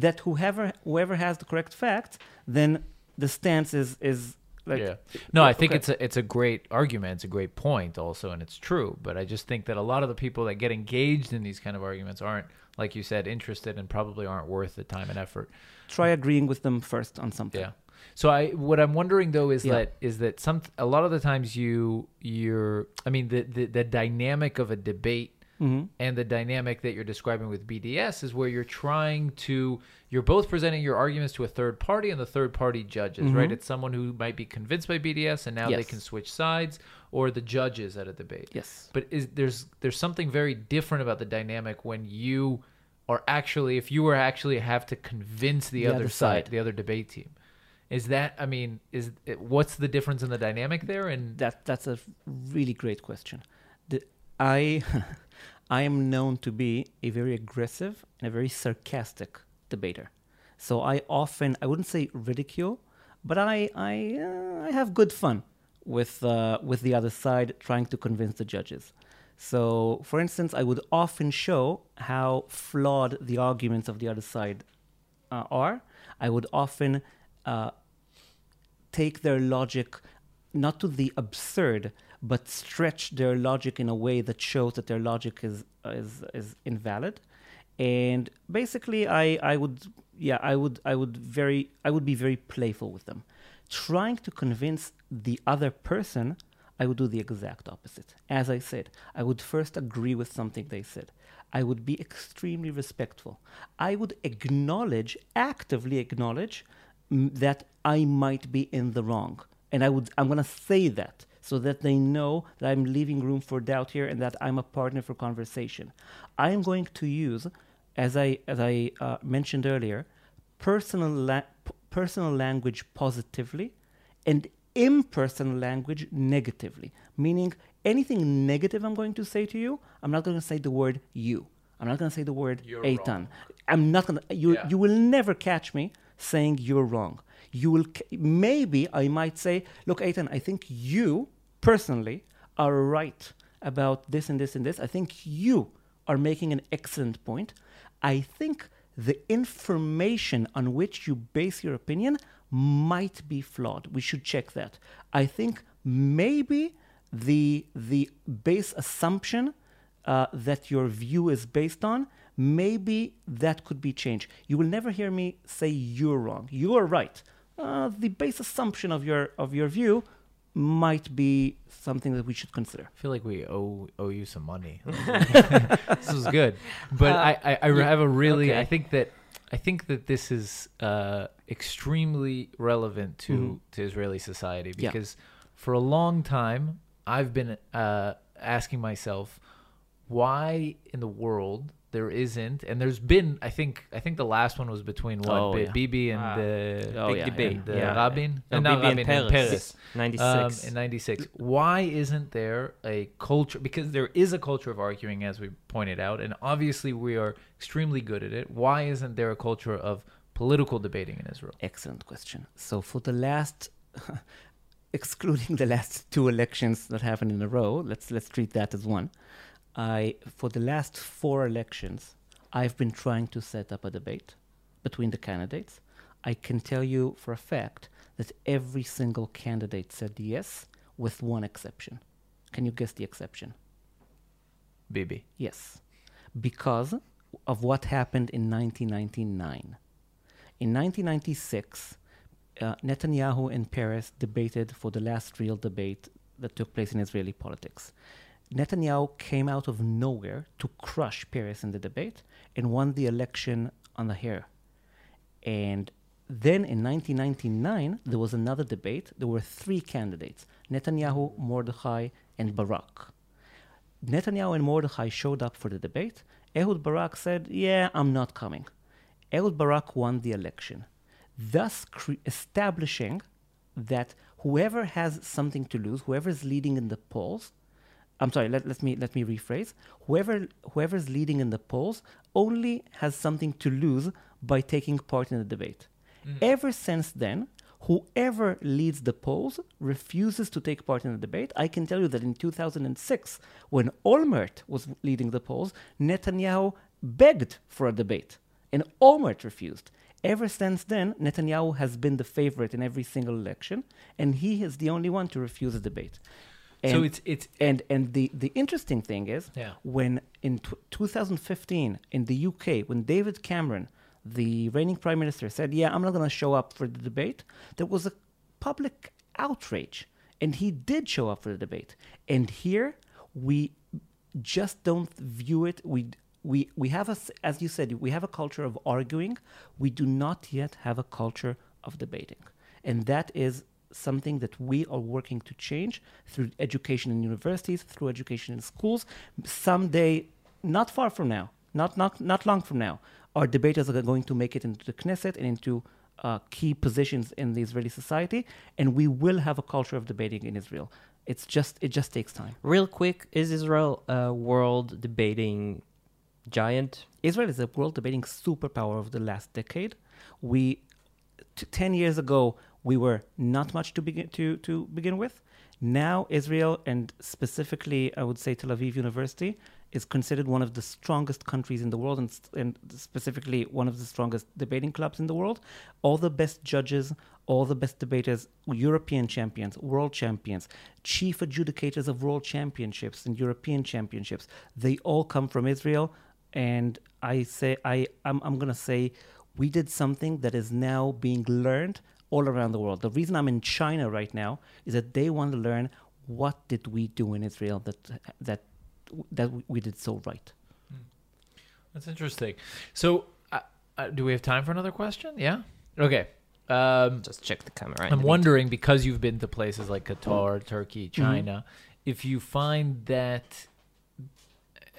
that whoever whoever has the correct facts, then the stance is is like yeah. No, I think okay. it's a it's a great argument. It's a great point also, and it's true. But I just think that a lot of the people that get engaged in these kind of arguments aren't, like you said, interested and probably aren't worth the time and effort. try agreeing with them first on something. Yeah. So I what I'm wondering though is Yeah. that is that some a lot of the times you you're I mean the the, the dynamic of a debate Mhm. and the dynamic that you're describing with BDS is where you're trying to you're both presenting your arguments to a third party and the third party judges, right? Mhm. It's someone who might be convinced by BDS and now they can switch sides or the judges at a debate. Yes. But is there's there's something very different about the dynamic when you are actually if you were actually have to convince the, The other, other side, side. the other debate team. Is that I mean is it, what's the difference in the dynamic there and That that's a really great question. The, I I am known to be a very aggressive and a very sarcastic debater. So I often I wouldn't say ridicule, but I I uh, I have good fun with uh, with the other side trying to convince the judges. So, for instance, I would often show how flawed the arguments of the other side uh, are. I would often uh, take their logic not to the absurd, but stretch their logic in a way that shows that their logic is is is invalid. And basically, I I would yeah I would I would very I would be very playful with them, trying to convince the other person. I would do the exact opposite. As I said, I would first agree with something they said. I would be extremely respectful. I would acknowledge, actively acknowledge, that I might be in the wrong and I would I'm gonna say that so that they know that I'm leaving room for doubt here and that I'm a partner for conversation. I am going to use, as I as I uh, mentioned earlier, personal la- personal language positively, and impersonal language negatively. Meaning anything negative I'm going to say to you, I'm not going to say the word you. I'm not going to say the word wrong. I'm not going to. You Yeah. you will never catch me saying you're wrong. You will maybe I might say, look, Eitan, I think you personally are right about this and this and this. I think you are making an excellent point. I think the information on which you base your opinion might be flawed. We should check that. I think maybe the the base assumption uh, that your view is based on, maybe that could be changed. You will never hear me say you're wrong. You are right. Uh, the base assumption of your of your view might be something that we should consider. I feel like we owe owe you some money. this was good, but Uh, I I, I have a really okay. I think that I think that this is uh, extremely relevant to Mhm. to Israeli society Yeah. because for a long time I've been uh, asking myself why in the world there isn't and there's been I think I think the last one was between what Oh, Bi- yeah. Bibi and Ah. the Oh, Big yeah, debate. and, uh, yeah. Rabin No, Uh, not Bibi and Rabin, and Peres. Peres. 96. Um, in 96. Why isn't there a culture? Because there is a culture of arguing, as we pointed out, and obviously we are extremely good at it. Why isn't there a culture of political debating in Israel? Excellent question. So for the last, excluding the last two elections that happened in a row, let's let's treat that as one. I for the last four elections, I've been trying to set up a debate between the candidates. I can tell you for a fact that every single candidate said yes, with one exception. Can you guess the exception? Bibi. Yes, because of what happened in 1999. In 1996, uh, Netanyahu and Peres debated for the last real debate that took place in Israeli politics. Netanyahu came out of nowhere to crush Peres in the debate and won the election on the hair. And then in 1999, there was another debate. There were three candidates Netanyahu, Mordechai, and Barak. Netanyahu and Mordechai showed up for the debate. Ehud Barak said, Yeah, I'm not coming. Ehud Barak won the election, thus cre- establishing that whoever has something to lose, whoever is leading in the polls, I'm sorry, let, let me let me rephrase. Whoever whoever is leading in the polls only has something to lose by taking part in the debate. Mm. Ever since then, whoever leads the polls refuses to take part in the debate. I can tell you that in 2006, when Olmert was leading the polls, Netanyahu begged for a debate, and Olmert refused. Ever since then, Netanyahu has been the favorite in every single election, and he is the only one to refuse a debate. So it's it's and and the the interesting thing is Yeah. when in tw 2015 in the UK when David Cameron the reigning prime minister said yeah I'm not going to show up for the debate there was a public outrage. And he did show up for the debate. And here we just don't view it. We we we have a as you said we have a culture of arguing. We do not yet have a culture of debating. And that is something that we are working to change through education in universities through education in schools someday not far from now not not not long from now our debaters are going to make it into the Knesset and into uh, key positions in the Israeli society, and we will have a culture of debating in Israel. It's just it just takes time. Real quick, is Israel a world debating giant? Israel is a world debating superpower of the last decade. We, t- ten years ago, we were not much to begin to to begin with. Now, Israel and specifically, I would say Tel Aviv University is considered one of the strongest countries in the world, and, and specifically one of the strongest debating clubs in the world. All the best judges, all the best debaters, European champions, world champions, chief adjudicators of world championships and European championships, they all come from Israel and I say I I'm, I'm gonna say we did something that is now being learned all around the world. The reason I'm in China right now is that they want to learn what did we do in Israel that that that we- we did so right. That's interesting. So, uh, uh, do we have time for another question? Yeah. Okay. Um, Just check the camera. in I'm the wondering because you've been to places like Qatar, Turkey, China, if you find that,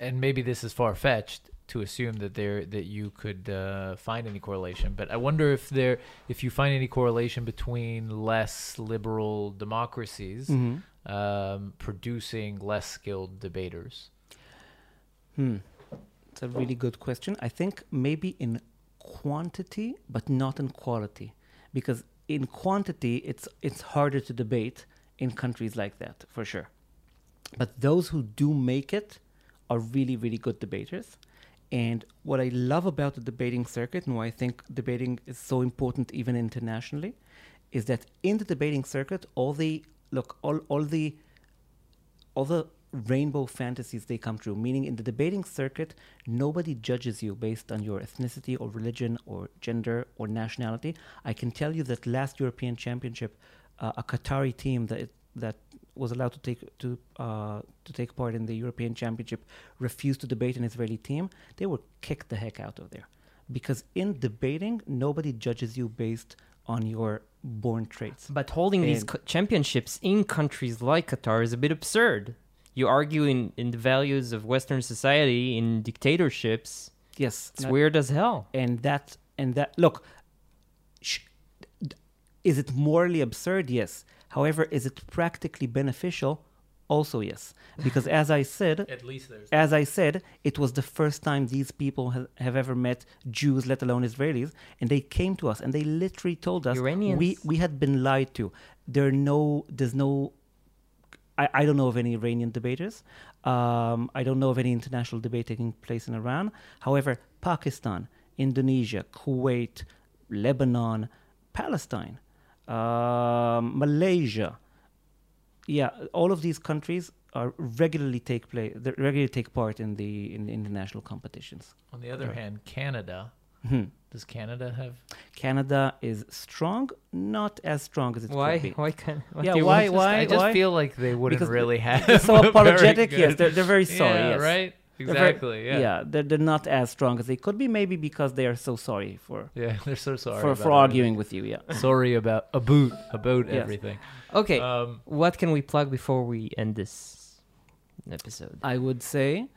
and maybe this is far fetched to assume that there that you could uh, find any correlation, but I wonder if there if you find any correlation between less liberal democracies Mhm. um, producing less skilled debaters. Hmm. It's a really good question. I think maybe in quantity, but not in quality, because in quantity, it's it's harder to debate in countries like that for sure. But those who do make it are really, really good debaters. And what I love about the debating circuit, and why I think debating is so important even internationally, is that in the debating circuit, all the look, all all the all the rainbow fantasies they come true. Meaning, in the debating circuit, nobody judges you based on your ethnicity or religion or gender or nationality. I can tell you that last European Championship, uh, a Qatari team that that was allowed to take to uh, to take part in the European Championship refused to debate an Israeli team. They were kicked the heck out of there, because in debating, nobody judges you based on your born traits. But holding these co- championships in countries like Qatar is a bit absurd. You argue in, in the values of Western society in dictatorships. Yes, It's weird as hell. and that and that look sh- is it morally absurd yes however is it practically beneficial also yes because as i said At least there's as i said it was the first time these people ha- have ever met jews let alone israelis and they came to us and they literally told us Iranians. we we had been lied to there are no there's no I, I don't know of any Iranian debaters. Um, I don't know of any international debate taking place in Iran. However, Pakistan, Indonesia, Kuwait, Lebanon, Palestine, um, Malaysia, yeah, all of these countries are regularly take play, regularly take part in the in the international competitions. On the other hand, Canada. Mhm. Does Canada have? Canada is strong, not as strong as it Why? could be. Why can? What Yeah, why- why- I just why? feel like they wouldn't Because really have. So apologetic. Yes, they're, they're very sorry. Yeah, yes. right. They're very- Exactly. yeah. they're, they're not as strong as they could be, maybe because they are so sorry for Yeah, they're so sorry for, for arguing with you. Yeah. Sorry about a boot about Yes. everything. Okay, Um, what can we plug before we end this episode? I would say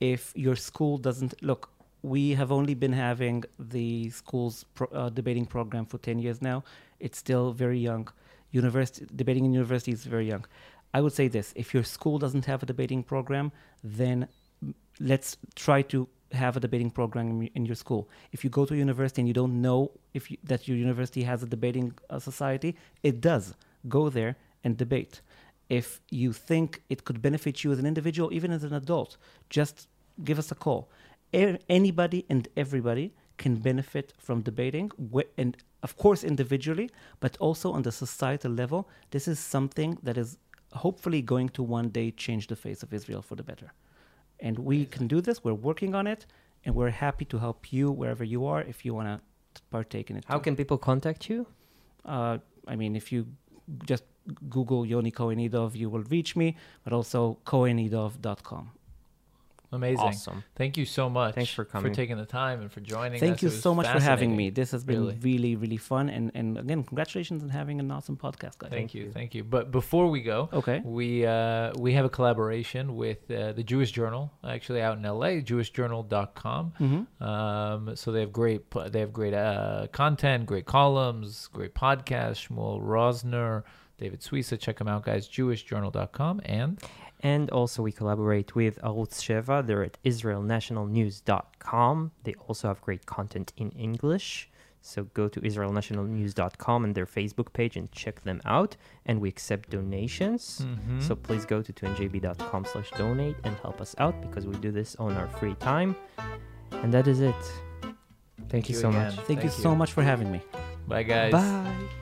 if your school doesn't look, we have only been having the school's pro, uh, debating program for 10 years now. It's still very young. University debating in university is very young. I would say this: if your school doesn't have a debating program, then let's try to have a debating program in, your school. If you go to a university and you don't know if you, that your university has a debating uh, society, it does. Go there and debate. If you think it could benefit you as an individual, even as an adult, just give us a call. Anybody and everybody can benefit from debating, wh- and of course individually, but also on the societal level. This is something that is hopefully going to one day change the face of Israel for the better. And we can do this. We're working on it, and we're happy to help you wherever you are if you want to partake in it. How too. can people contact you? Uh, I mean, if you just Google Yoni Cohenidov, you will reach me, but also cohenidov.com. amazing. Awesome. Thank you so much. Thanks for coming. for taking the time and for joining. Us. Thank us. you so much for having me. This has been Really. really, really fun. And, and again, congratulations on having an awesome podcast, guys. Thank you, thank you. But before we go, Okay. we uh, we have a collaboration with uh, the Jewish Journal, actually out in LA, JewishJournal.com. Mm-hmm. Um, so they have great they have great uh, content, great columns, great podcasts. Shmuel Rosner, David Suissa, check them out, guys. JewishJournal.com and And also, we collaborate with Arutz Sheva. They're at israelnationalnews.com. They also have great content in English. So go to israelnationalnews.com and their Facebook page and check them out. And we accept donations. Mm-hmm. So please go to 2njb.com slash donate and help us out because we do this on our free time. And that is it. Thank, you, so again. much. Thank, you so much for having me. Bye, guys. Bye.